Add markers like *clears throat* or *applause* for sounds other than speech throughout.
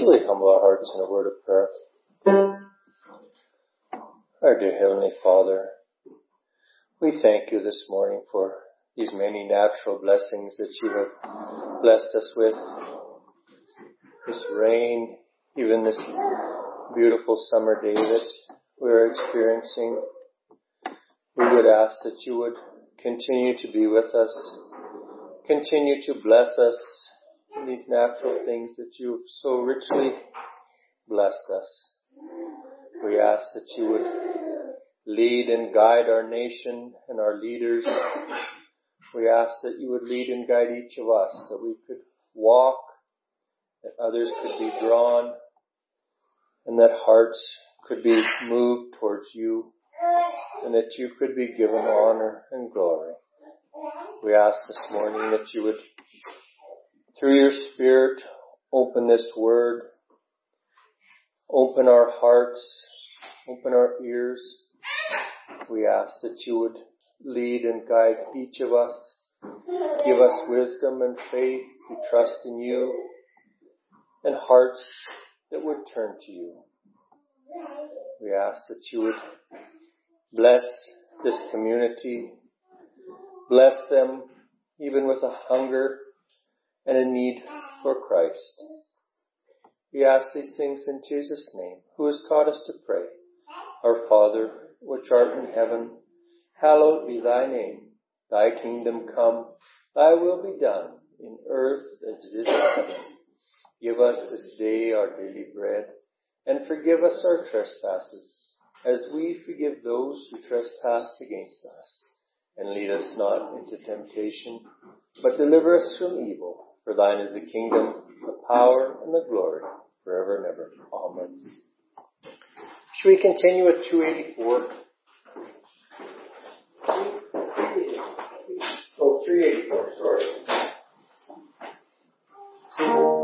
humbly humble our hearts in a word of prayer. Our dear Heavenly Father, we thank you this morning for these many natural blessings that you have blessed us with. This rain, even this beautiful summer day that we're experiencing. We would ask that you would continue to be with us, continue to bless us in these natural things that you've so richly blessed us. We ask that you would lead and guide our nation and our leaders. We ask that you would lead and guide each of us, that we could walk, that others could be drawn, and that hearts could be moved towards you, and that you could be given honor and glory. We ask this morning that you would through your Spirit, open this word, open our hearts, open our ears. We ask that you would lead and guide each of us. Give us wisdom and faith to trust in you and hearts that would turn to you. We ask that you would bless this community, bless them even with a hunger and a need for Christ. We ask these things in Jesus' name, who has taught us to pray. Our Father, which art in heaven, hallowed be thy name. Thy kingdom come, thy will be done, in earth as it is in heaven. Give us this day our daily bread, and forgive us our trespasses, as we forgive those who trespass against us. And lead us not into temptation, but deliver us from evil. For thine is the kingdom, the power, and the glory, forever and ever. Amen. Should we continue with 284? Oh, 384, sorry.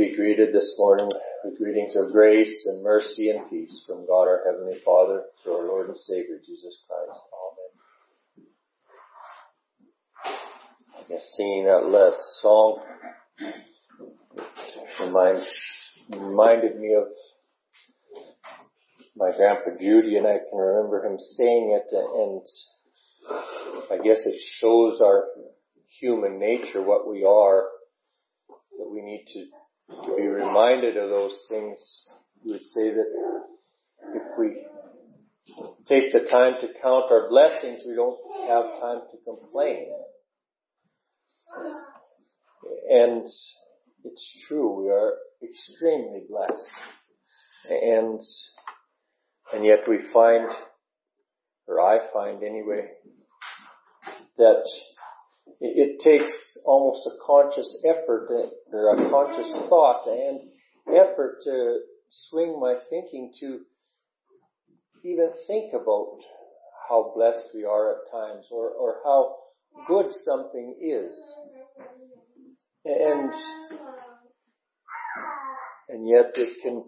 Be greeted this morning with greetings of grace and mercy and peace from God our Heavenly Father through our Lord and Savior Jesus Christ. Amen. I guess singing that last song reminds, reminded me of my grandpa Juuti and I can remember him saying it and I guess it shows our human nature, what we are, that we need to to be reminded of those things, you would say that if we take the time to count our blessings, we don't have time to complain. And it's true, we are extremely blessed. And, and yet we find, or I find anyway, that it takes almost a conscious effort or a conscious thought and effort to swing my thinking to even think about how blessed we are at times or, or how good something is. And, and yet it can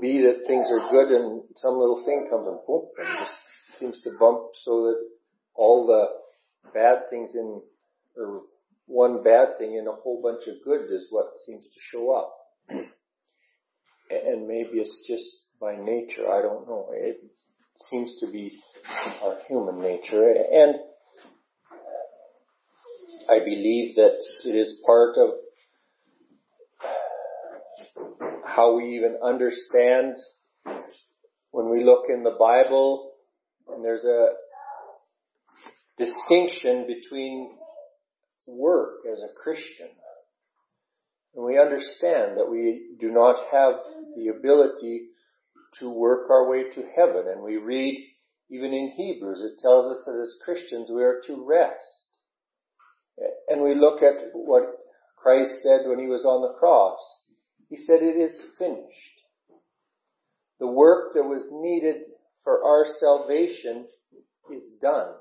be that things are good and some little thing comes and boom, and just seems to bump so that all the bad things in or one bad thing and a whole bunch of good is what seems to show up. and maybe it's just by nature, I don't know. It seems to be our human nature. And I believe that it is part of how we even understand when we look in the Bible and there's a distinction between work as a Christian. And we understand that we do not have the ability to work our way to heaven. And we read, even in Hebrews, it tells us that as Christians we are to rest. And we look at what Christ said when he was on the cross. He said, it is finished. The work that was needed for our salvation is done.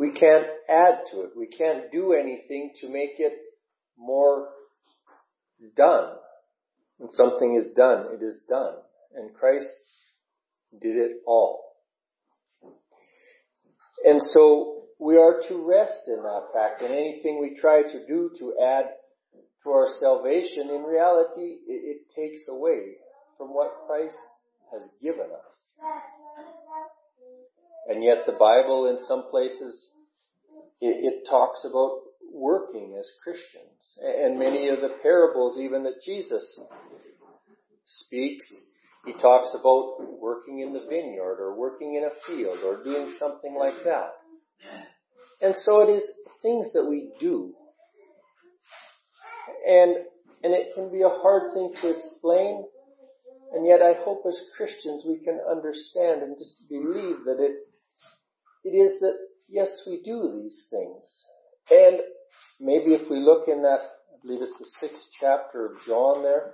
We can't add to it. We can't do anything to make it more done. When something is done, it is done. And Christ did it all. And so we are to rest in that fact. And anything we try to do to add to our salvation, in reality, it, it takes away from what Christ has given us. And yet the Bible in some places, it, it talks about working as Christians. And many of the parables even that Jesus speaks, he talks about working in the vineyard or working in a field or doing something like that. And so it is things that we do. And, and it can be a hard thing to explain. And yet I hope as Christians we can understand and just believe that it, it is that, yes, we do these things. And maybe if we look in that, I believe it's the sixth chapter of John there,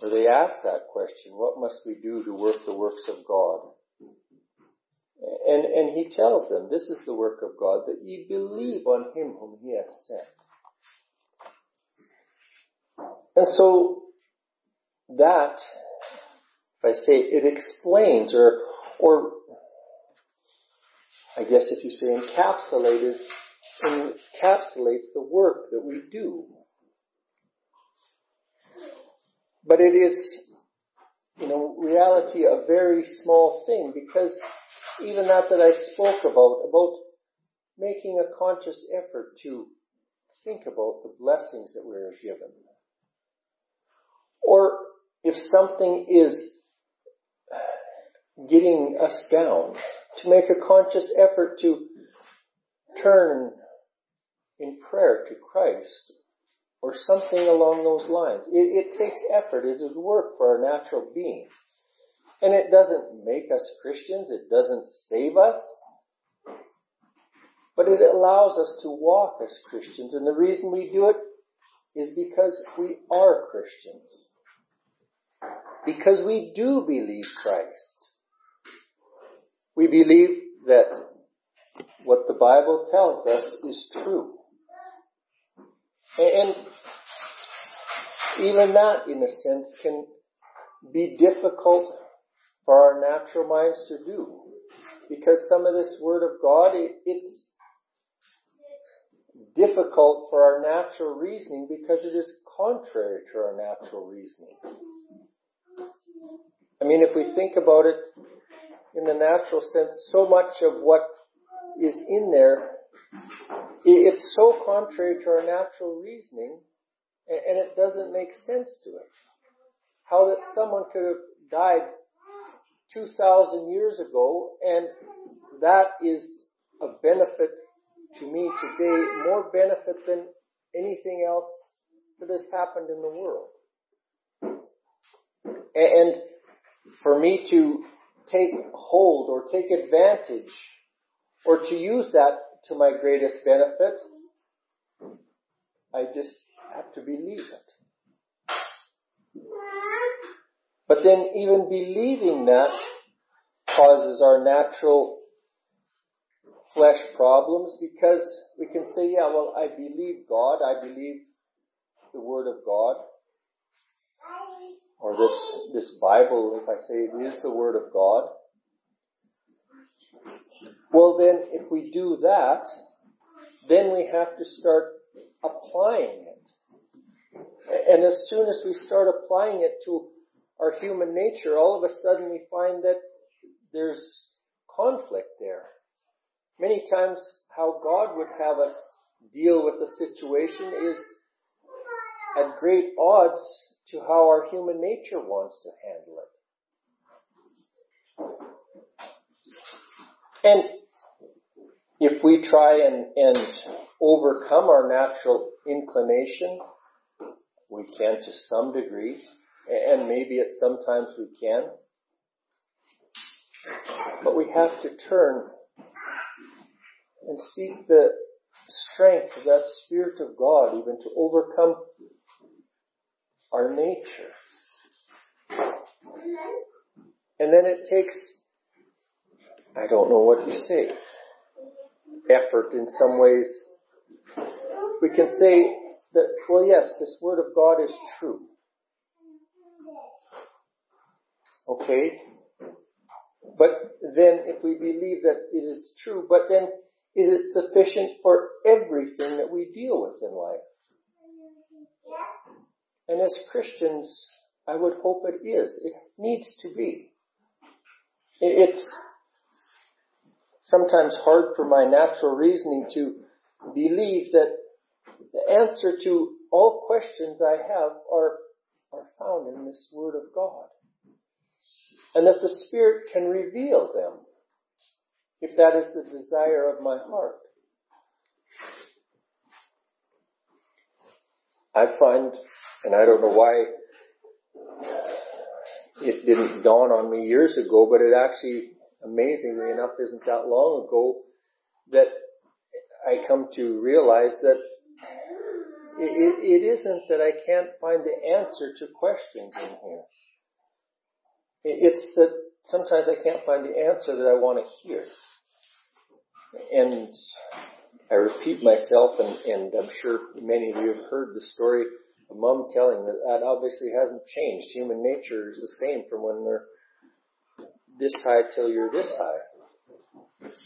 where they ask that question, what must we do to work the works of God? And, and he tells them, this is the work of God, that ye believe on him whom he hath sent. And so that, if I say, it explains or, or I guess if you say encapsulated, encapsulates the work that we do. But it is, you know, reality a very small thing because even that that I spoke about, about making a conscious effort to think about the blessings that we are given. Or if something is getting us down, to make a conscious effort to turn in prayer to Christ or something along those lines. It, it takes effort. It is work for our natural being. And it doesn't make us Christians. It doesn't save us. But it allows us to walk as Christians. And the reason we do it is because we are Christians. Because we do believe Christ. We believe that what the Bible tells us is true. And even that, in a sense, can be difficult for our natural minds to do. Because some of this Word of God, it's difficult for our natural reasoning because it is contrary to our natural reasoning. I mean, if we think about it in the natural sense, so much of what is in there, it's so contrary to our natural reasoning, and it doesn't make sense to it. How that someone could have died 2,000 years ago, and that is a benefit to me today, more benefit than anything else that has happened in the world. And for me to take hold or take advantage or to use that to my greatest benefit, I just have to believe it. But then even believing that causes our natural flesh problems because we can say, yeah, well, I believe God, I believe the Word of God, or this, this Bible, if I say it is the Word of God. Well then, if we do that, then we have to start applying it. And as soon as we start applying it to our human nature, all of a sudden we find that there's conflict there. Many times how God would have us deal with a situation is at great odds to how our human nature wants to handle it. And if we try and, and overcome our natural inclination, we can to some degree, and maybe at sometimes we can. But we have to turn and seek the strength of that Spirit of God even to overcome our nature. And then it takes, I don't know what you say, effort in some ways. We can say that, well yes, this Word of God is true. Okay? But then if we believe that it is true, but then is it sufficient for everything that we deal with in life? And as Christians, I would hope it is. It needs to be. It's sometimes hard for my natural reasoning to believe that the answer to all questions I have are, are found in this Word of God. And that the Spirit can reveal them if that is the desire of my heart. I find and I don't know why it didn't dawn on me years ago, but it actually, amazingly enough, isn't that long ago that I come to realize that it, it isn't that I can't find the answer to questions in here. It's that sometimes I can't find the answer that I want to hear. And I repeat myself, and, and I'm sure many of you have heard the story of mom telling that that obviously hasn't changed. Human nature is the same from when they're this high till you're this high.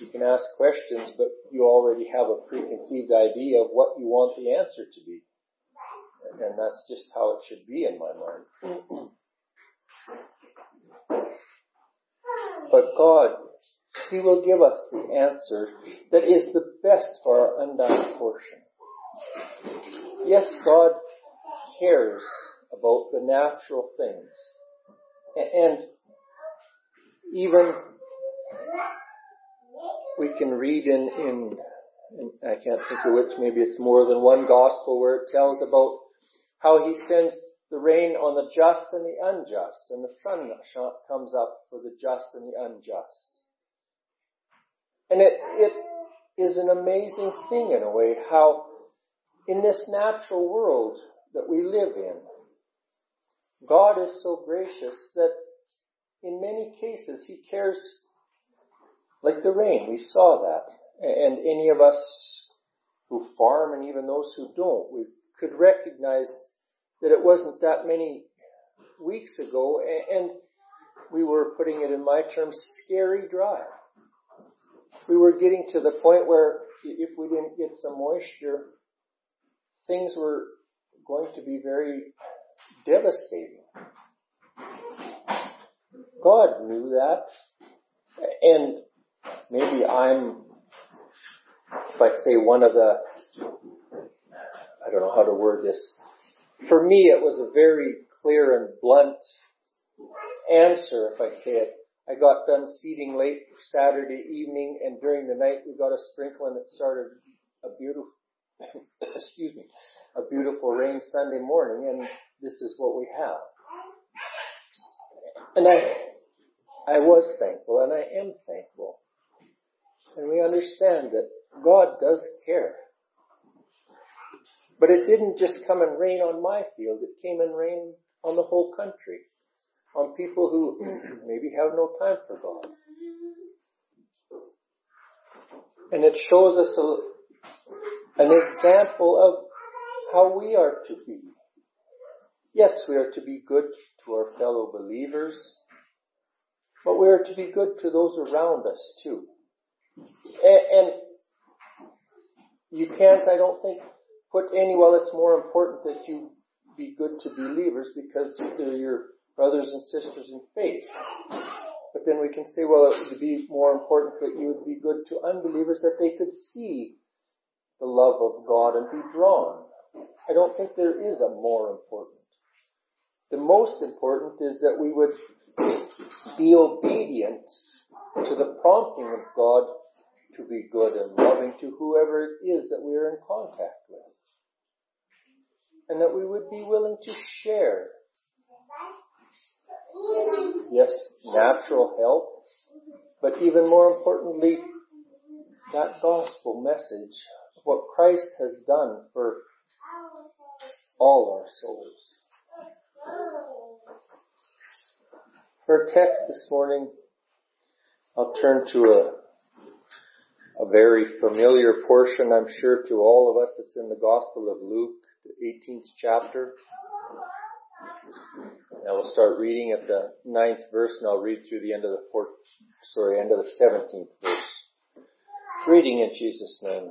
You can ask questions, but you already have a preconceived idea of what you want the answer to be. And that's just how it should be in my mind. But God, He will give us the answer that is the best for our undying portion. Yes, God cares about the natural things. And even we can read in, in, in, I can't think of which, maybe it's more than one gospel where it tells about how he sends the rain on the just and the unjust, and the sun comes up for the just and the unjust. And it, it is an amazing thing in a way how in this natural world that we live in, God is so gracious that in many cases He cares like the rain. We saw that. And any of us who farm and even those who don't, we could recognize that it wasn't that many weeks ago and we were putting it in my terms scary dry. We were getting to the point where if we didn't get some moisture, things were going to be very devastating. God knew that. And maybe I'm, if I say one of the, I don't know how to word this. For me, it was a very clear and blunt answer, if I say it. I got done seeding late Saturday evening, and during the night we got a sprinkle, and it started a beautiful, *coughs* excuse me, a beautiful rain Sunday morning, and this is what we have. And I, I was thankful, and I am thankful. And we understand that God does care. But it didn't just come and rain on my field, it came and rained on the whole country, on people who *clears throat* maybe have no time for God. And it shows us a, an example of how we are to be. Yes, we are to be good to our fellow believers, but we are to be good to those around us too. And, and you can't, I don't think, put any, well, it's more important that you be good to believers because they're your brothers and sisters in faith. But then we can say, well, it would be more important that you would be good to unbelievers that they could see the love of God and be drawn. I don't think there is a more important. The most important is that we would be obedient to the prompting of God to be good and loving to whoever it is that we are in contact with. And that we would be willing to share. Yes, natural help, but even more importantly, that gospel message of what Christ has done for all our souls. For text this morning, I'll turn to a, a very familiar portion, I'm sure, to all of us. It's in the Gospel of Luke, the 18th chapter. And I will start reading at the ninth verse, and I'll read through the end of the fourth, sorry, end of the seventeenth verse. Reading in Jesus' name.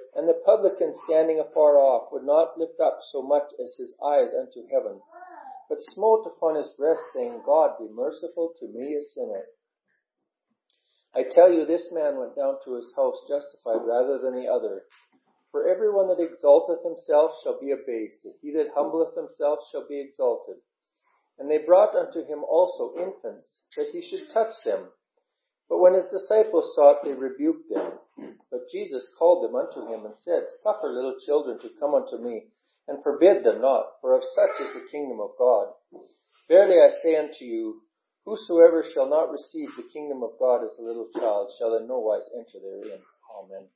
And the publican standing afar off would not lift up so much as his eyes unto heaven, but smote upon his breast, saying, God be merciful to me a sinner. I tell you, this man went down to his house justified rather than the other. For everyone that exalteth himself shall be abased, and he that humbleth himself shall be exalted. And they brought unto him also infants, that he should touch them. But when his disciples saw it, they rebuked them. But Jesus called them unto him and said, Suffer little children to come unto me, and forbid them not, for of such is the kingdom of God. Verily I say unto you, whosoever shall not receive the kingdom of God as a little child shall in no wise enter therein. Amen.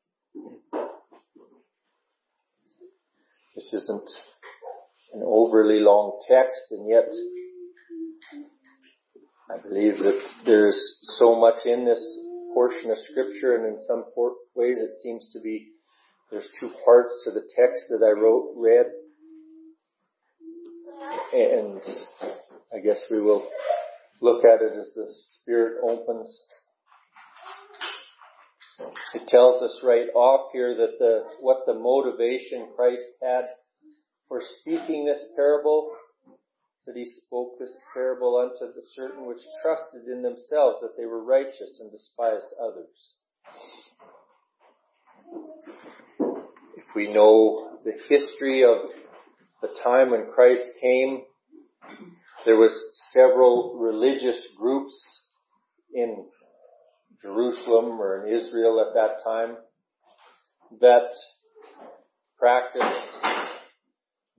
This isn't an overly long text, and yet I believe that there's so much in this portion of scripture, and in some ways it seems to be there's two parts to the text that I wrote, read, and I guess we will look at it as the Spirit opens. It tells us right off here that the, what the motivation Christ had for speaking this parable, that he spoke this parable unto the certain which trusted in themselves that they were righteous and despised others. If we know the history of the time when Christ came, there was several religious groups in Jerusalem or in Israel at that time that practiced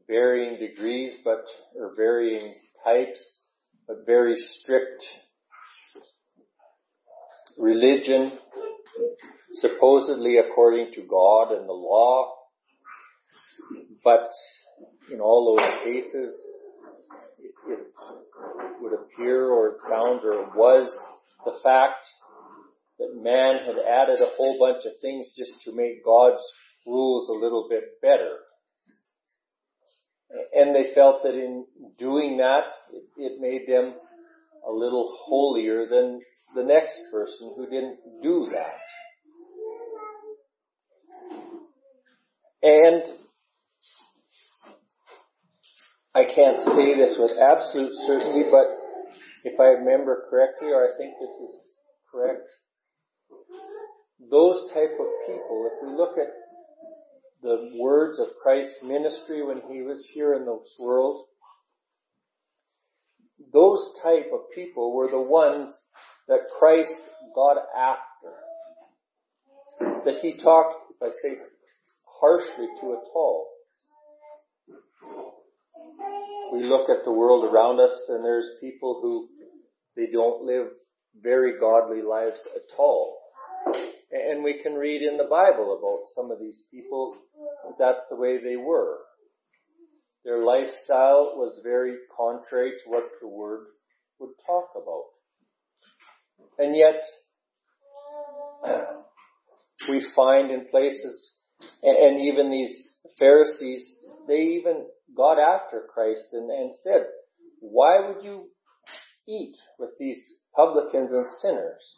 varying degrees, but or varying types, but very strict religion, supposedly according to God and the law, but in all those cases, it would appear or it sounds or it was the fact that man had added a whole bunch of things just to make God's rules a little bit better. And they felt that in doing that, it made them a little holier than the next person who didn't do that. And I can't say this with absolute certainty, but if I remember correctly, or I think this is correct, those type of people, if we look at the words of Christ's ministry when he was here in this world, those type of people were the ones that Christ got after. That he talked, if I say harshly to at all. We look at the world around us and there's people who they don't live very godly lives at all. And we can read in the Bible about some of these people, that's the way they were. Their lifestyle was very contrary to what the Word would talk about. And yet, *clears throat* we find in places, and even these Pharisees, they even got after Christ and, and said, why would you eat with these publicans and sinners?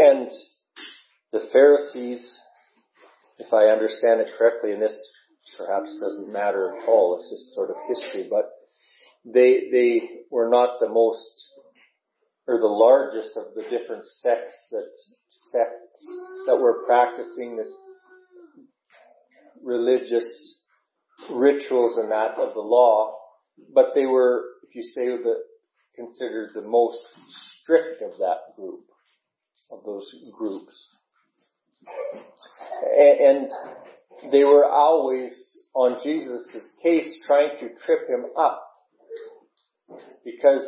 And the Pharisees, if I understand it correctly, and this perhaps doesn't matter at all, it's just sort of history, but they, they were not the most, or the largest of the different sects that, sects that were practicing this religious rituals and that of the law, but they were, if you say the, considered the most strict of that group of those groups. And they were always on Jesus' case trying to trip him up because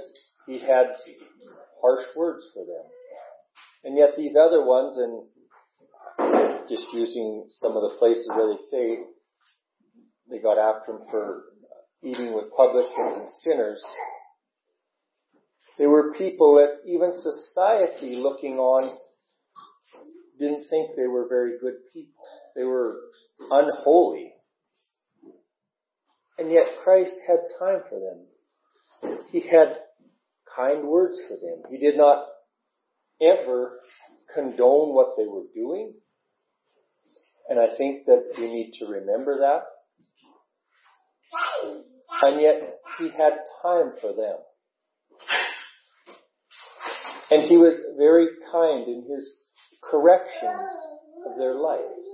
he had harsh words for them. And yet these other ones, and just using some of the places where they say they got after him for eating with publicans and sinners, they were people that even society looking on didn't think they were very good people. They were unholy. And yet Christ had time for them. He had kind words for them. He did not ever condone what they were doing. And I think that we need to remember that. And yet he had time for them. And he was very kind in his corrections of their lives.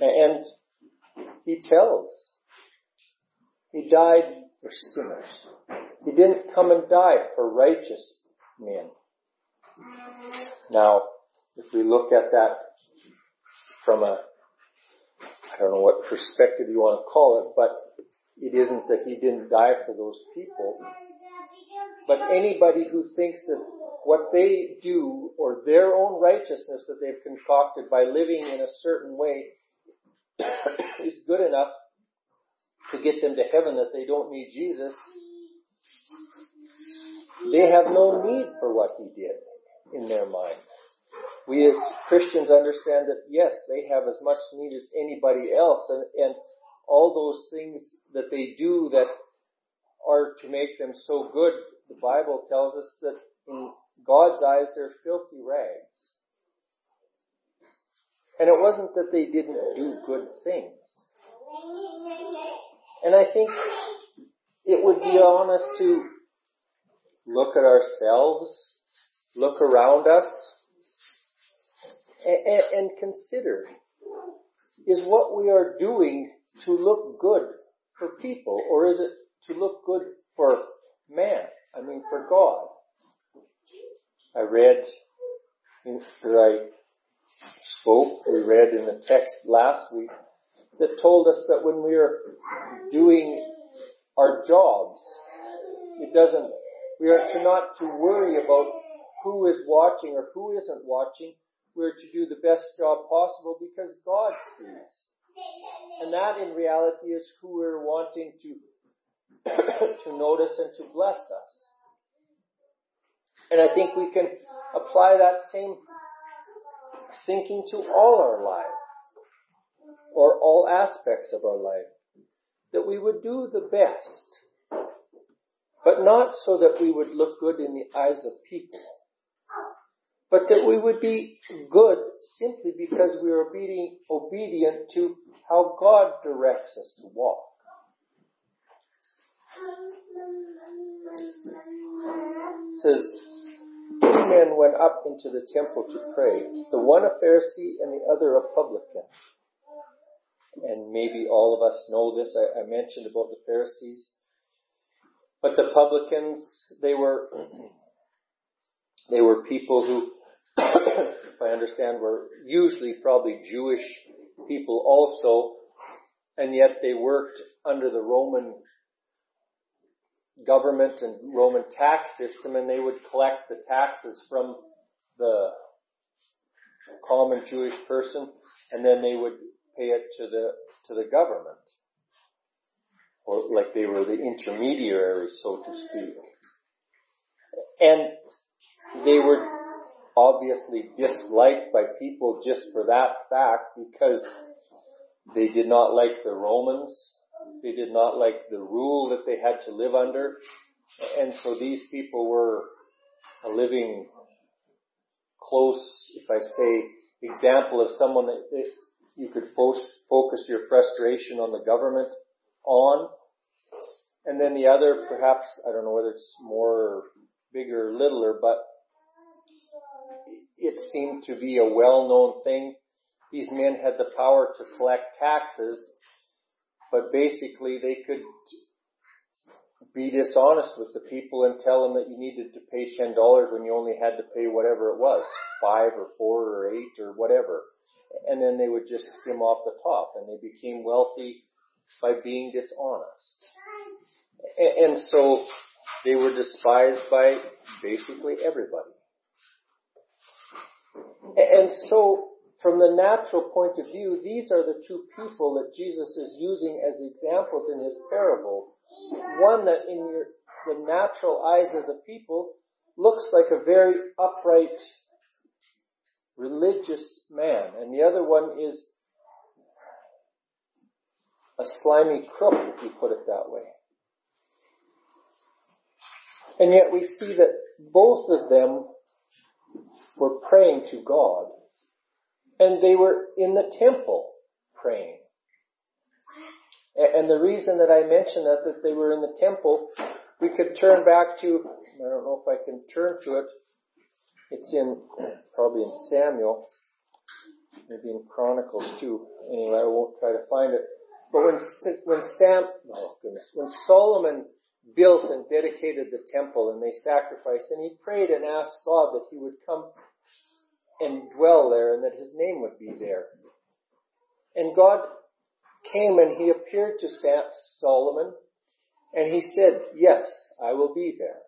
And he tells He died for sinners. He didn't come and die for righteous men. Now, if we look at that from a, I don't know what perspective you want to call it, but it isn't that he didn't die for those people. But anybody who thinks that what they do or their own righteousness that they've concocted by living in a certain way *coughs* is good enough to get them to heaven that they don't need Jesus, they have no need for what he did in their mind. We as Christians understand that yes, they have as much need as anybody else and, and all those things that they do that are to make them so good, the Bible tells us that in God's eyes they're filthy rags. And it wasn't that they didn't do good things. And I think it would be honest to look at ourselves, look around us, and, and consider, is what we are doing to look good for people, or is it to look good for man? I mean, for God. I read, after I spoke, we read in the text last week that told us that when we are doing our jobs, it doesn't, we are to not to worry about who is watching or who isn't watching. We're to do the best job possible because God sees. And that in reality is who we're wanting to, *coughs* to notice and to bless us. And I think we can apply that same thinking to all our lives or all aspects of our life. That we would do the best, but not so that we would look good in the eyes of people, but that we would be good simply because we are obedient to how God directs us to walk. It says, two men went up into the temple to pray, the one a Pharisee and the other a publican and maybe all of us know this. I, I mentioned about the Pharisees. But the publicans, they were, *clears throat* they were people who, *clears throat* if I understand, were usually probably Jewish people also, and yet they worked under the Roman government and Roman tax system, and they would collect the taxes from the common Jewish person, and then they would pay it to the to the government, or like they were the intermediaries, so to speak. And they were obviously disliked by people just for that fact because they did not like the Romans. They did not like the rule that they had to live under. And so these people were a living close, if I say, example of someone that you could focus your frustration on the government on. And then the other, perhaps, I don't know whether it's more bigger or littler, but it seemed to be a well-known thing. These men had the power to collect taxes, but basically they could be dishonest with the people and tell them that you needed to pay ten dollars when you only had to pay whatever it was, five or four or eight or whatever and then they would just skim off the top, and they became wealthy by being dishonest. And so they were despised by basically everybody. And so from the natural point of view, these are the two people that Jesus is using as examples in his parable. One that in your, the natural eyes of the people looks like a very upright religious man, and the other one is a slimy crook, if you put it that way. And yet we see that both of them were praying to God. And they were in the temple praying. And the reason that I mention that, that they were in the temple, we could turn back to, I don't know if I can turn to it, it's in, probably in Samuel, maybe in Chronicles too. Anyway, I won't try to find it. But when, when Sam, oh goodness, when Solomon built and dedicated the temple and they sacrificed and he prayed and asked God that he would come and dwell there and that his name would be there. And God came and he appeared to Solomon and he said, yes, I will be there.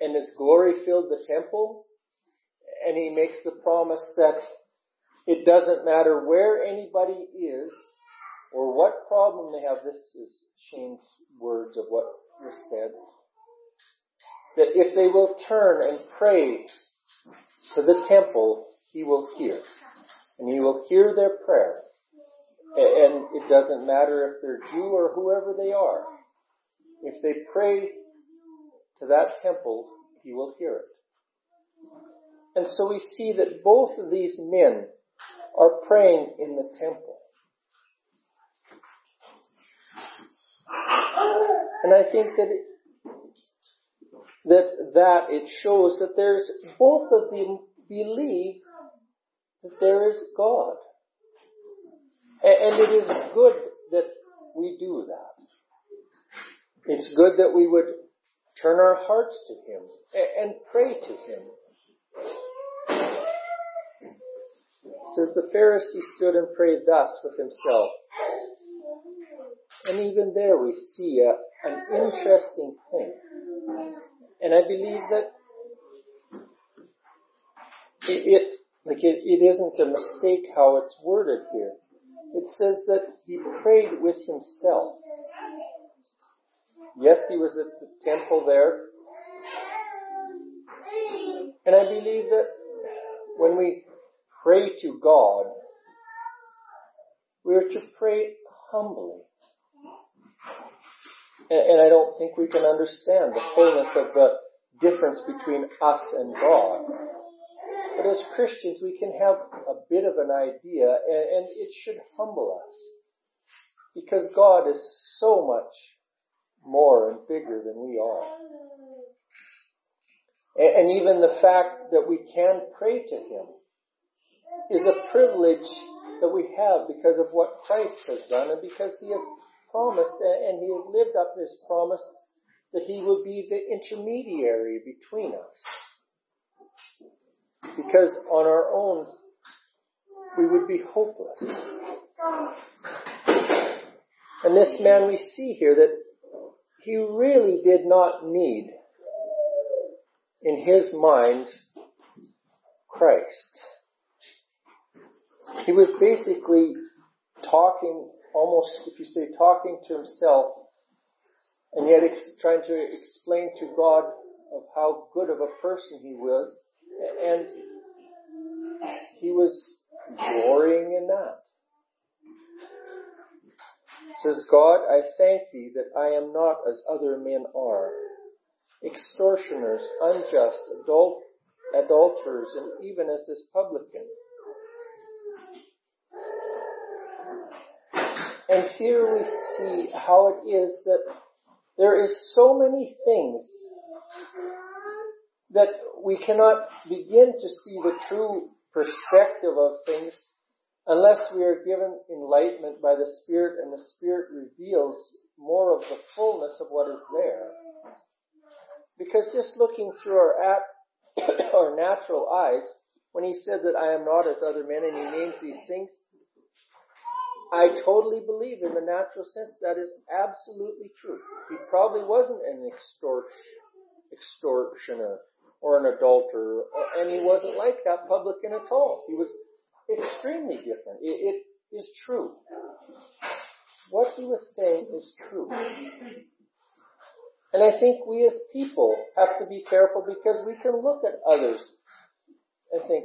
And his glory filled the temple and he makes the promise that it doesn't matter where anybody is or what problem they have. This is Shane's words of what was said. That if they will turn and pray to the temple, he will hear. And he will hear their prayer. And it doesn't matter if they're Jew or whoever they are. If they pray to that temple, he will hear it. And so we see that both of these men are praying in the temple. And I think that that that it shows that there's both of them believe that there is God. And it is good that we do that. It's good that we would turn our hearts to Him and pray to Him. It says the Pharisee stood and prayed thus with himself. And even there we see a, an interesting thing. And I believe that it, it like it, it isn't a mistake how it's worded here. It says that he prayed with himself. Yes, he was at the temple there. And I believe that when we pray to God, we are to pray humbly. And, and I don't think we can understand the fullness of the difference between us and God. But as Christians, we can have a bit of an idea, and, and it should humble us. Because God is so much more and bigger than we are. And, and even the fact that we can pray to Him is a privilege that we have because of what Christ has done and because He has promised uh, and He has lived up His promise that He would be the intermediary between us. Because on our own, we would be hopeless. And this man we see here that he really did not need, in his mind, Christ. He was basically talking, almost, if you say, talking to himself, and yet ex- trying to explain to God of how good of a person he was, and he was glorying in that. says, God, I thank thee that I am not as other men are, extortioners, unjust, adult, adulterers, and even as this publican. And here we see how it is that there is so many things that we cannot begin to see the true perspective of things unless we are given enlightenment by the Spirit and the Spirit reveals more of the fullness of what is there. Because just looking through our, *coughs* our natural eyes, when he said that I am not as other men and he names these things, I totally believe in the natural sense that is absolutely true. He probably wasn't an extortioner or an adulterer, and he wasn't like that publican at all. He was extremely different. It, it is true. What he was saying is true. And I think we as people have to be careful because we can look at others and think,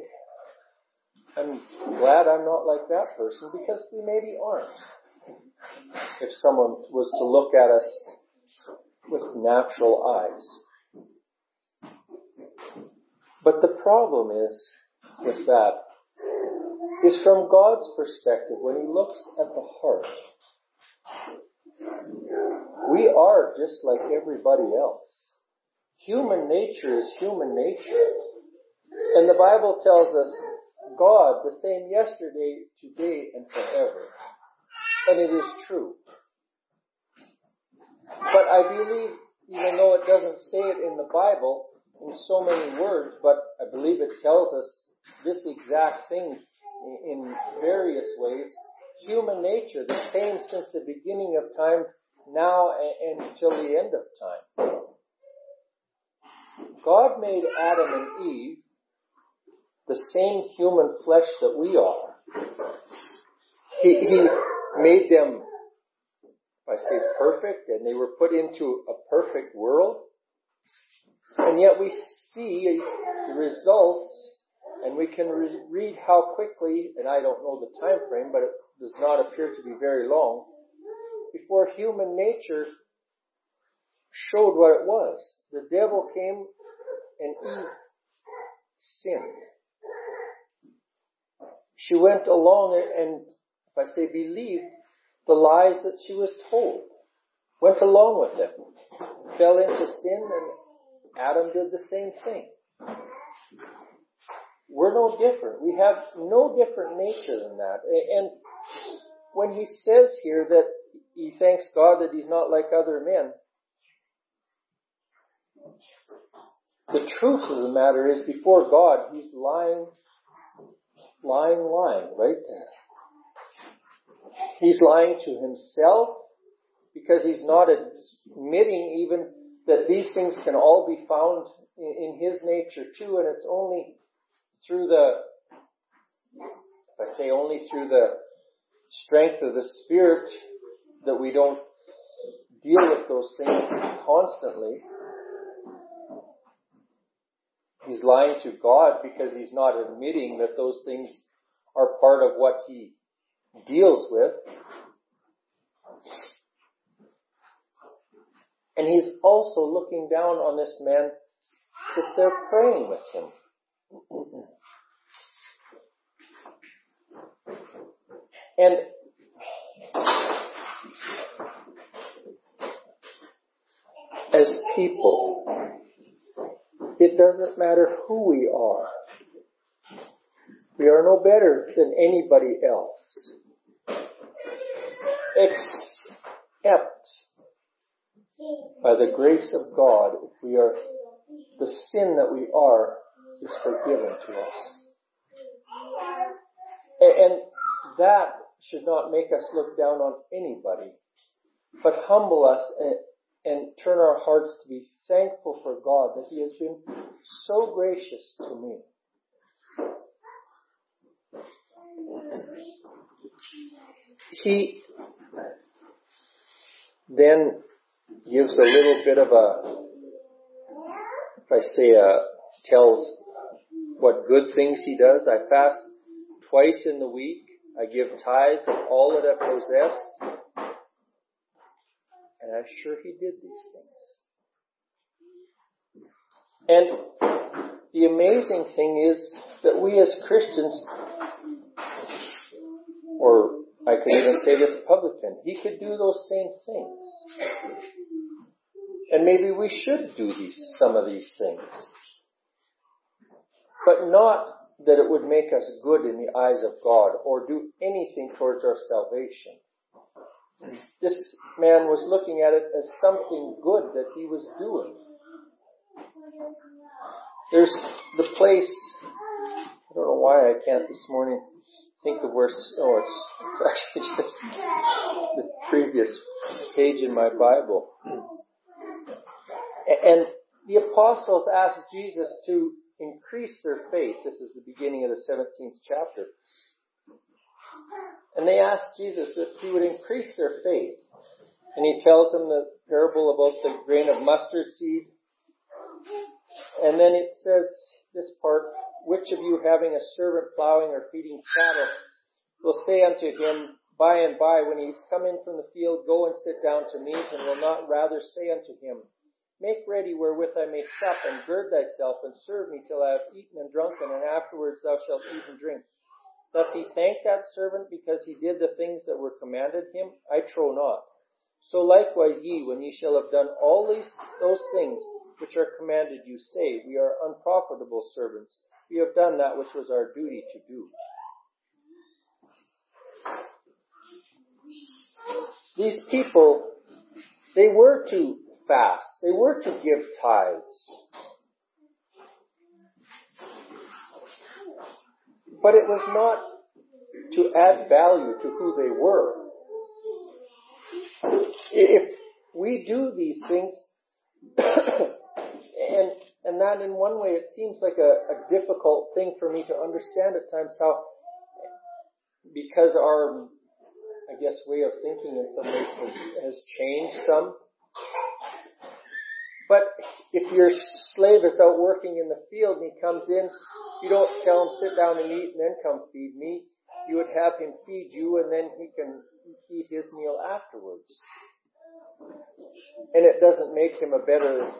I'm glad I'm not like that person because we maybe aren't. If someone was to look at us with natural eyes. But the problem is with that is from God's perspective when He looks at the heart. We are just like everybody else. Human nature is human nature. And the Bible tells us God the same yesterday, today, and forever. And it is true. But I believe, even though it doesn't say it in the Bible in so many words, but I believe it tells us this exact thing in various ways. Human nature, the same since the beginning of time, now and until the end of time. God made Adam and Eve the same human flesh that we are. He, he made them, I say perfect, and they were put into a perfect world. And yet we see the results, and we can re- read how quickly, and I don't know the time frame, but it does not appear to be very long, before human nature showed what it was. The devil came and Eve sinned. She went along and, if I say believed, the lies that she was told. Went along with them. Fell into sin and Adam did the same thing. We're no different. We have no different nature than that. And when he says here that he thanks God that he's not like other men, the truth of the matter is before God, he's lying, lying, lying right there. He's lying to himself because he's not admitting even that these things can all be found in, his nature too, and it's only through the, if I say only through the strength of the Spirit that we don't deal with those things constantly. He's lying to God because he's not admitting that those things are part of what he deals with. And he's also looking down on this man because they're praying with him. And as people, it doesn't matter who we are. We are no better than anybody else. Except by the grace of God, if we are, the sin that we are is forgiven to us. And that should not make us look down on anybody, but humble us and turn our hearts to be thankful for God that He has been so gracious to me. He then gives a little bit of a, if I say a, tells what good things he does. I fast twice in the week. I give tithes of all that I possess. And I'm sure he did these things. And the amazing thing is that we as Christians, or I could even say this publican, he could do those same things. And maybe we should do these, some of these things. But not that it would make us good in the eyes of God or do anything towards our salvation. This man was looking at it as something good that he was doing. There's the place, I don't know why I can't this morning think of where, oh, it's, it's *laughs* actually just the previous page in my Bible. And the apostles asked Jesus to increase their faith. This is the beginning of the 17th chapter. And they asked Jesus if he would increase their faith. And he tells them the parable about the grain of mustard seed. And then it says this part, which of you having a servant plowing or feeding cattle will say unto him, by and by when he's come in from the field, go and sit down to meat, and will not rather say unto him, Make ready wherewith I may sup, and gird thyself, and serve me till I have eaten and drunken, and afterwards thou shalt eat and drink. Doth he thank that servant because he did the things that were commanded him? I trow not. So likewise ye, when ye shall have done all these those things which are commanded you, say, We are unprofitable servants. We have done that which was our duty to do. these people, they were to fast. They were to give tithes. But it was not to add value to who they were. If we do these things, *coughs* and and that in one way it seems like a, a difficult thing for me to understand at times how because our I guess way of thinking in some ways has, has changed some. But if your slave is out working in the field and he comes in, you don't tell him sit down and eat and then come feed me. You would have him feed you and then he can eat his meal afterwards. And it doesn't make him a better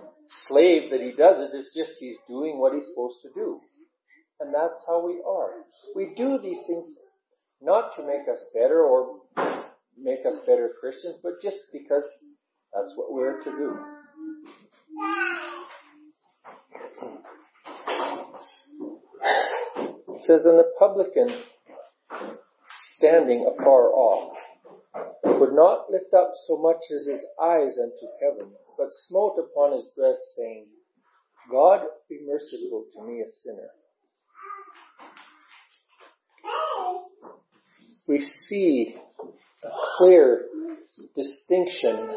slave that he does it. It's just he's doing what he's supposed to do. And that's how we are. We do these things not to make us better or make us better Christians, but just because that's what we're to do. It says, and the publican standing afar off would not lift up so much as his eyes unto heaven, but smote upon his breast, saying, God be merciful to me, a sinner. We see a clear distinction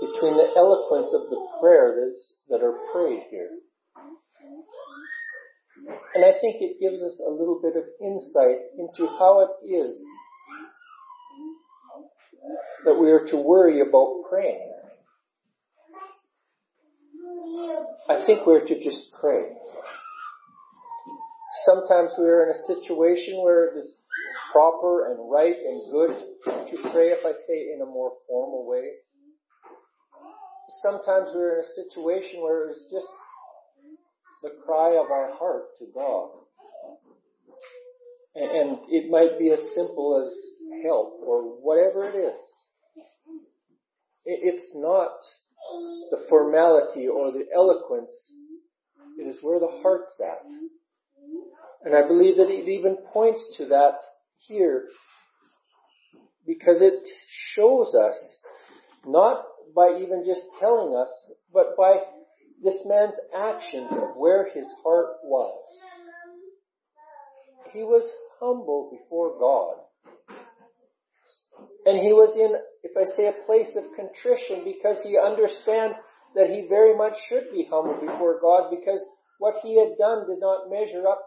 between the eloquence of the prayer that are prayed here. And I think it gives us a little bit of insight into how it is that we are to worry about praying. I think we're to just pray. Sometimes we're in a situation where it is proper and right and good to pray, if I say in a more formal way. Sometimes we're in a situation where it's just the cry of our heart to God. And it might be as simple as help or whatever it is. It's not the formality or the eloquence. It is where the heart's at. And I believe that it even points to that here because it shows us, not by even just telling us, but by this man's actions of where his heart was. He was humble before God. And he was in, if I say, a place of contrition because he understand that he very much should be humble before God because what he had done did not measure up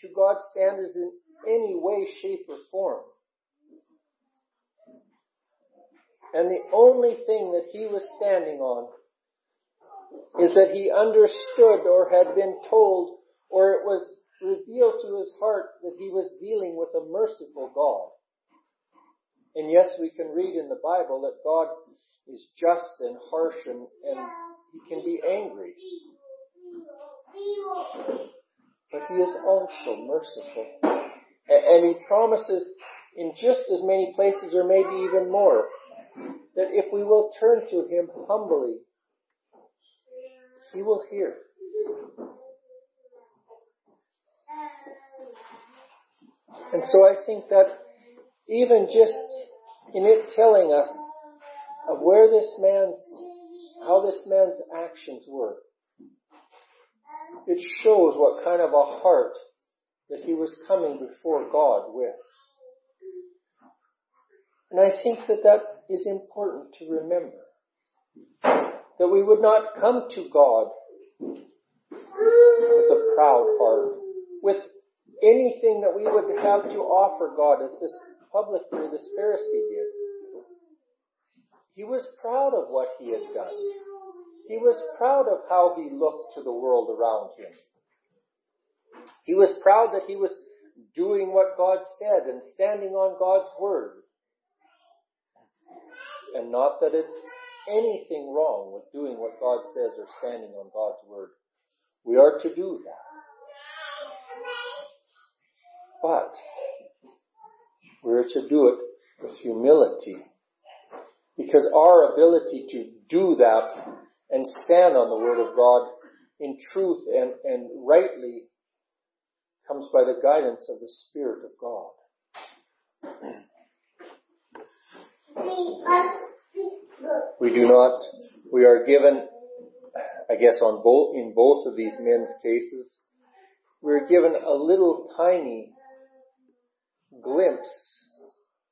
to God's standards in any way, shape, or form. And the only thing that he was standing on is that he understood or had been told or it was revealed to his heart that he was dealing with a merciful God. And yes, we can read in the Bible that God is just and harsh and, and he can be angry. But he is also merciful. And he promises in just as many places or maybe even more that if we will turn to him humbly, he will hear. And so I think that even just in it telling us of where this man's, how this man's actions were. It shows what kind of a heart that he was coming before God with. And I think that that is important to remember. That we would not come to God with a proud heart, with anything that we would have to offer God as this publicly this Pharisee did. He was proud of what he had done. He was proud of how he looked to the world around him. He was proud that he was doing what God said and standing on God's word. And not that it's anything wrong with doing what God says or standing on God's word. We are to do that. But we're to do it with humility. Because our ability to do that and stand on the Word of God in truth and, and rightly comes by the guidance of the Spirit of God. We do not, we are given, I guess on both, in both of these men's cases, we're given a little tiny glimpse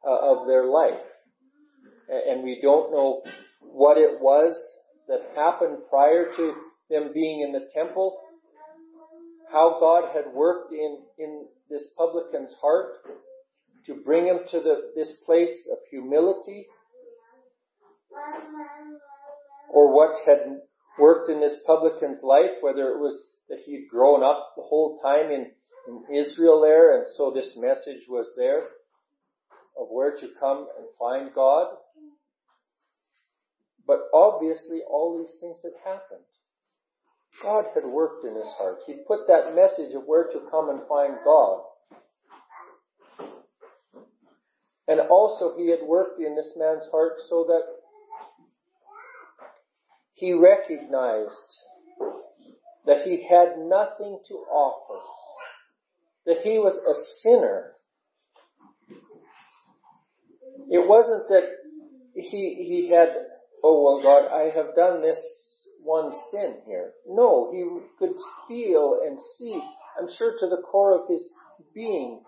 uh, of their life. And we don't know what it was that happened prior to them being in the temple, how God had worked in, in this publican's heart to bring him to the, this place of humility, or what had worked in this publican's life, whether it was that he'd grown up the whole time in, in Israel there, and so this message was there of where to come and find God. But obviously all these things had happened. God had worked in his heart. He'd put that message of where to come and find God. And also he had worked in this man's heart so that he recognized that he had nothing to offer, that he was a sinner. It wasn't that he, he had, oh well God, I have done this one sin here. No, he could feel and see, I'm sure to the core of his being,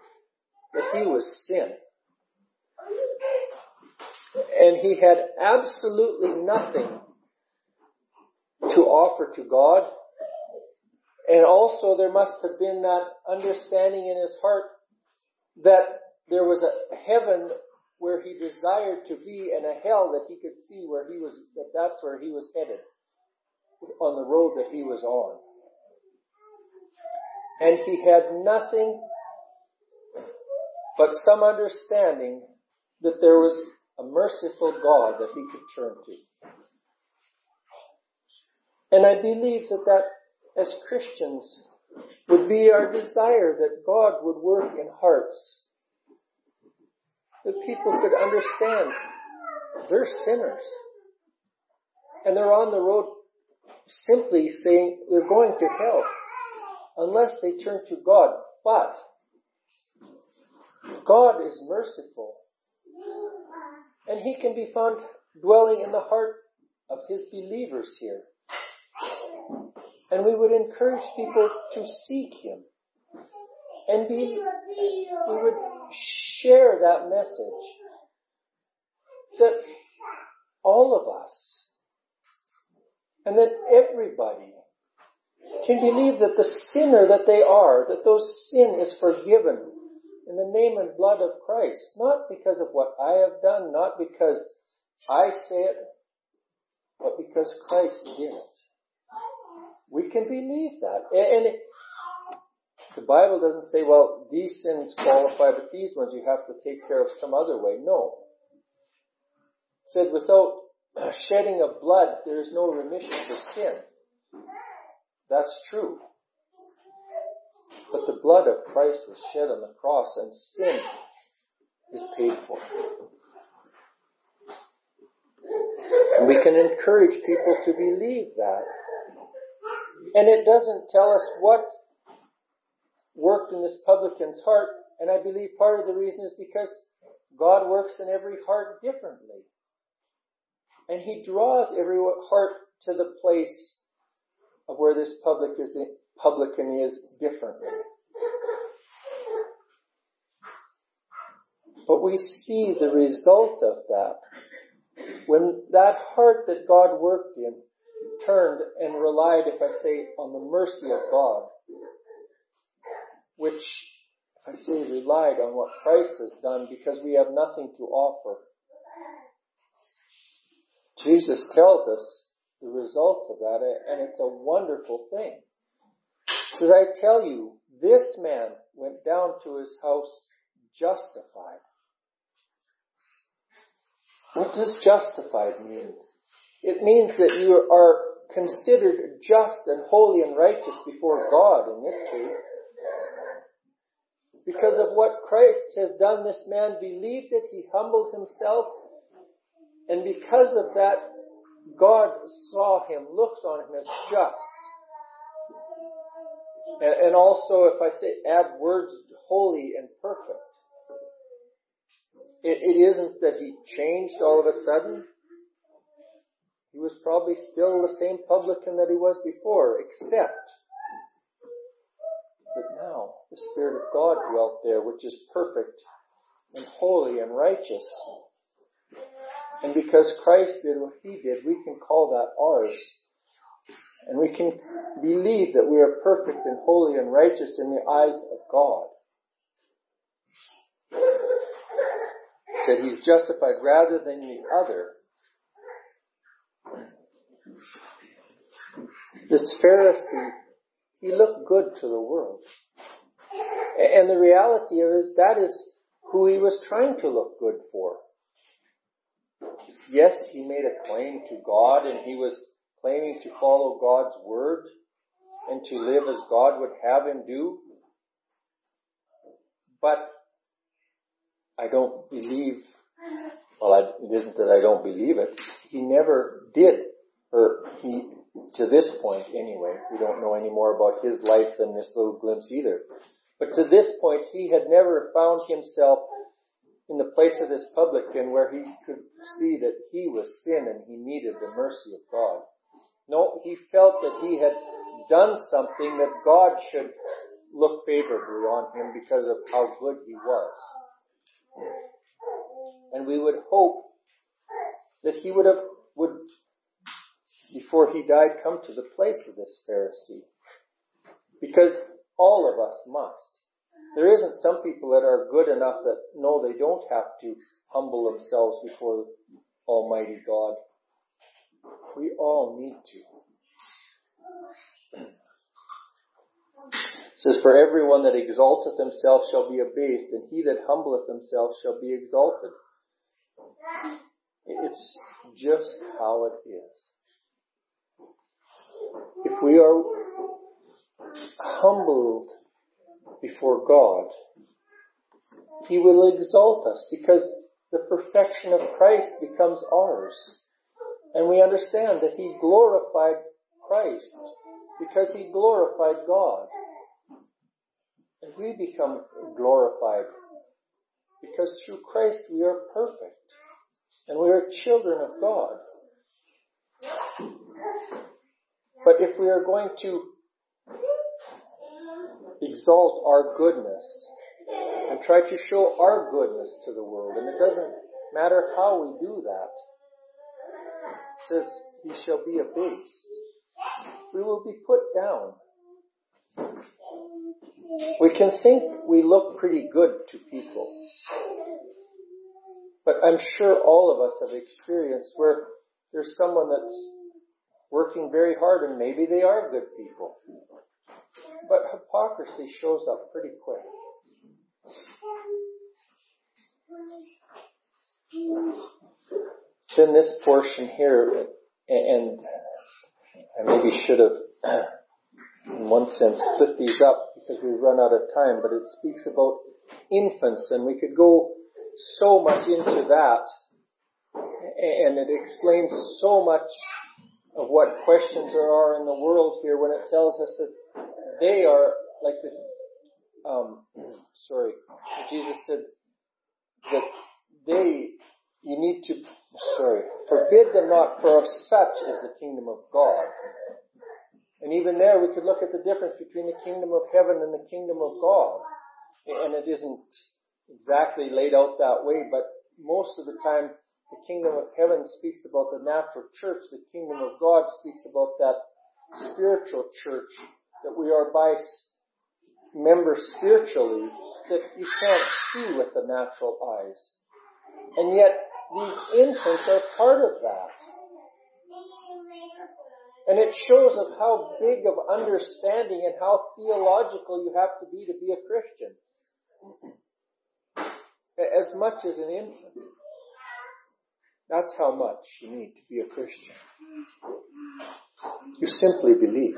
that he was sin. And he had absolutely nothing to offer to God. And also there must have been that understanding in his heart that there was a heaven where he desired to be and a hell that he could see where he was, that that's where he was headed on the road that he was on. And he had nothing but some understanding that there was a merciful God that he could turn to. And I believe that that as Christians would be our desire that God would work in hearts. That people could understand they're sinners. And they're on the road simply saying they're going to hell unless they turn to God. But God is merciful and He can be found dwelling in the heart of His believers here. And we would encourage people to seek Him and be, we would share that message that all of us and that everybody can believe that the sinner that they are, that those sin is forgiven in the name and blood of Christ, not because of what I have done, not because I say it, but because Christ did it. We can believe that. And it, the Bible doesn't say, well, these sins qualify, but these ones you have to take care of some other way. No. It said without shedding of blood, there is no remission for sin. That's true. But the blood of Christ was shed on the cross and sin is paid for. And we can encourage people to believe that. And it doesn't tell us what worked in this publican's heart, and I believe part of the reason is because God works in every heart differently. And he draws every heart to the place of where this public is, publican is differently. But we see the result of that. When that heart that God worked in turned and relied, if I say, on the mercy of God, which, I say relied on what Christ has done because we have nothing to offer, Jesus tells us the result of that, and it's a wonderful thing. Says, I tell you, this man went down to his house justified. What does justified mean? It means that you are considered just and holy and righteous before God in this case. Because of what Christ has done, this man believed it, he humbled himself, and because of that, God saw him, looks on him as just. And, and also, if I say, add words, holy and perfect. It, it isn't that he changed all of a sudden. He was probably still the same publican that he was before, except that now the Spirit of God dwelt there, which is perfect and holy and righteous. And because Christ did what he did, we can call that ours. And we can believe that we are perfect and holy and righteous in the eyes of God. Said he's justified rather than the other. This Pharisee, he looked good to the world. And the reality of it is that is who he was trying to look good for. Yes, he made a claim to God and he was claiming to follow God's word and to live as God would have him do. But I don't believe, well, I, it isn't that I don't believe it. He never did, or he, to this point anyway, we don't know any more about his life than this little glimpse either. But to this point, he had never found himself in the place of this publican where he could see that he was sin and he needed the mercy of God. No, he felt that he had done something that God should look favorably on him because of how good he was. And we would hope that he would have, would, before he died, come to the place of this Pharisee. Because all of us must. There isn't some people that are good enough that know they don't have to humble themselves before Almighty God. We all need to. It says, For everyone that exalteth himself shall be abased, and he that humbleth himself shall be exalted. It's just how it is. If we are humbled before God. He will exalt us because the perfection of Christ becomes ours. And we understand that He glorified Christ because He glorified God. And we become glorified because through Christ we are perfect and we are children of God. But if we are going to exalt our goodness and try to show our goodness to the world. And it doesn't matter how we do that. Says, he shall be abased. We will be put down. We can think we look pretty good to people. But I'm sure all of us have experienced where there's someone that's working very hard and maybe they are good people. But hypocrisy shows up pretty quick. Then this portion here, and I maybe should have, in one sense, split these up because we've run out of time, but it speaks about infants, and we could go so much into that, and it explains so much of what questions there are in the world here when it tells us that they are like the, um, sorry, Jesus said that they, you need to, sorry, forbid them not, for of such is the kingdom of God. And even there we could look at the difference between the kingdom of heaven and the kingdom of God. And it isn't exactly laid out that way, but most of the time the kingdom of heaven speaks about the natural church. The kingdom of God speaks about that spiritual church that we are by members spiritually that you can't see with the natural eyes. And yet these infants are part of that. And it shows of how big of understanding and how theological you have to be to be a Christian. As much as an infant. That's how much you need to be a Christian. You simply believe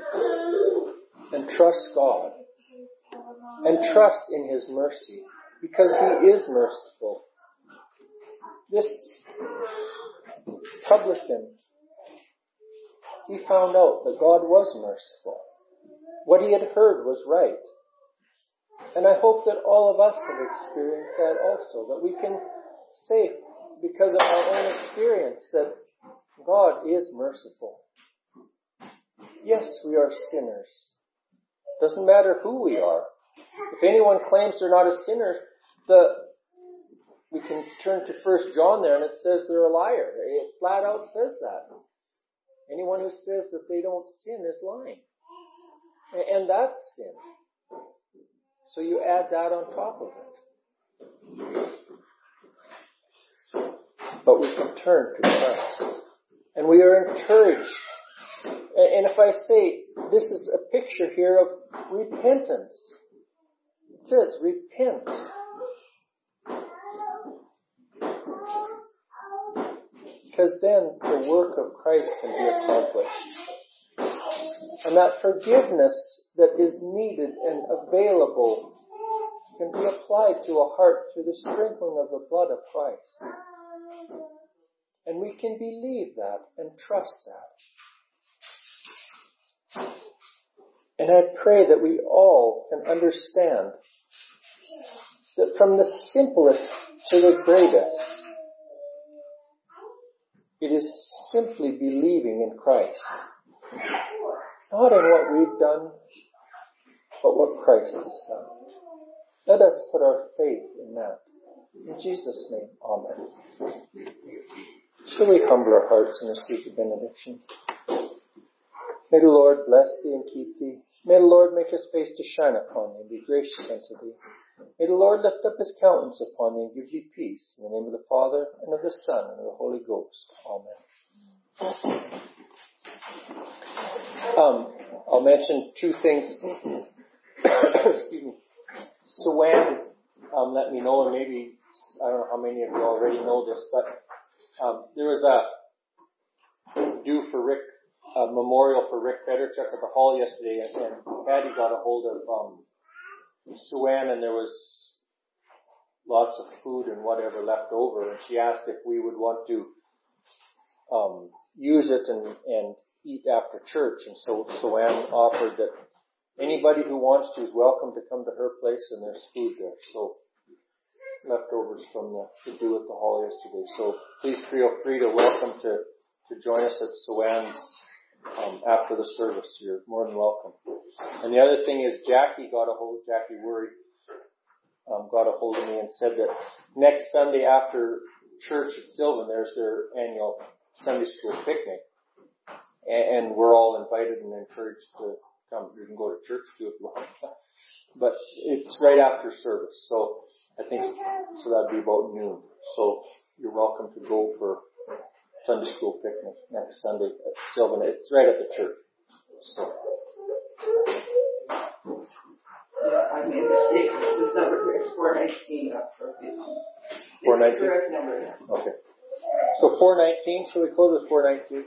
and trust God and trust in His mercy because He is merciful. This publican, he found out that God was merciful. What he had heard was right. And I hope that all of us have experienced that also, that we can say, because of our own experience, that God is merciful. Yes, we are sinners. Doesn't matter who we are. If anyone claims they're not a sinner, the we can turn to First John there, and it says they're a liar. It flat out says that. Anyone who says that they don't sin is lying, and that's sin. So you add that on top of it. But we can turn to Christ. And we are encouraged. And if I say, this is a picture here of repentance. It says, repent. Because then the work of Christ can be accomplished. And that forgiveness that is needed and available can be applied to a heart through the sprinkling of the blood of Christ. And we can believe that and trust that. And I pray that we all can understand that from the simplest to the greatest, it is simply believing in Christ. Not in what we've done, but what Christ has done. Let us put our faith in that. In Jesus' name, Amen. Shall we humble our hearts and receive the benediction? May the Lord bless thee and keep thee. May the Lord make his face to shine upon thee and be gracious unto thee. May the Lord lift up his countenance upon thee and give thee peace. In the name of the Father, and of the Son, and of the Holy Ghost. Amen. Um, I'll mention two things. *coughs* Excuse me. Suwan um, let me know, and maybe I don't know how many of you already know this, but um, there was a due for Rick a memorial for Rick Federchuk at the hall yesterday, and, and Patty got a hold of um, Suan, and there was lots of food and whatever left over, and she asked if we would want to um, use it and, and eat after church, and so Suan offered that anybody who wants to is welcome to come to her place, and there's food there. So leftovers from the, to do at the hall yesterday. So please feel free to welcome to, to join us at Suwan's um, after the service. You're more than welcome. And the other thing is Jackie got a hold, Jackie Worry, um, got a hold of me and said that next Sunday after church at Sylvan, there's their annual Sunday school picnic. And, and we're all invited and encouraged to come. You can go to church too if you want. *laughs* but it's right after service. So I think, so that'd be about noon. So you're welcome to go for Sunday school picnic next Sunday at Sylvan. It's right at the church. So. Yeah, I made a mistake. It's number here is 419, not 419. Okay. So 419, should we close at 419?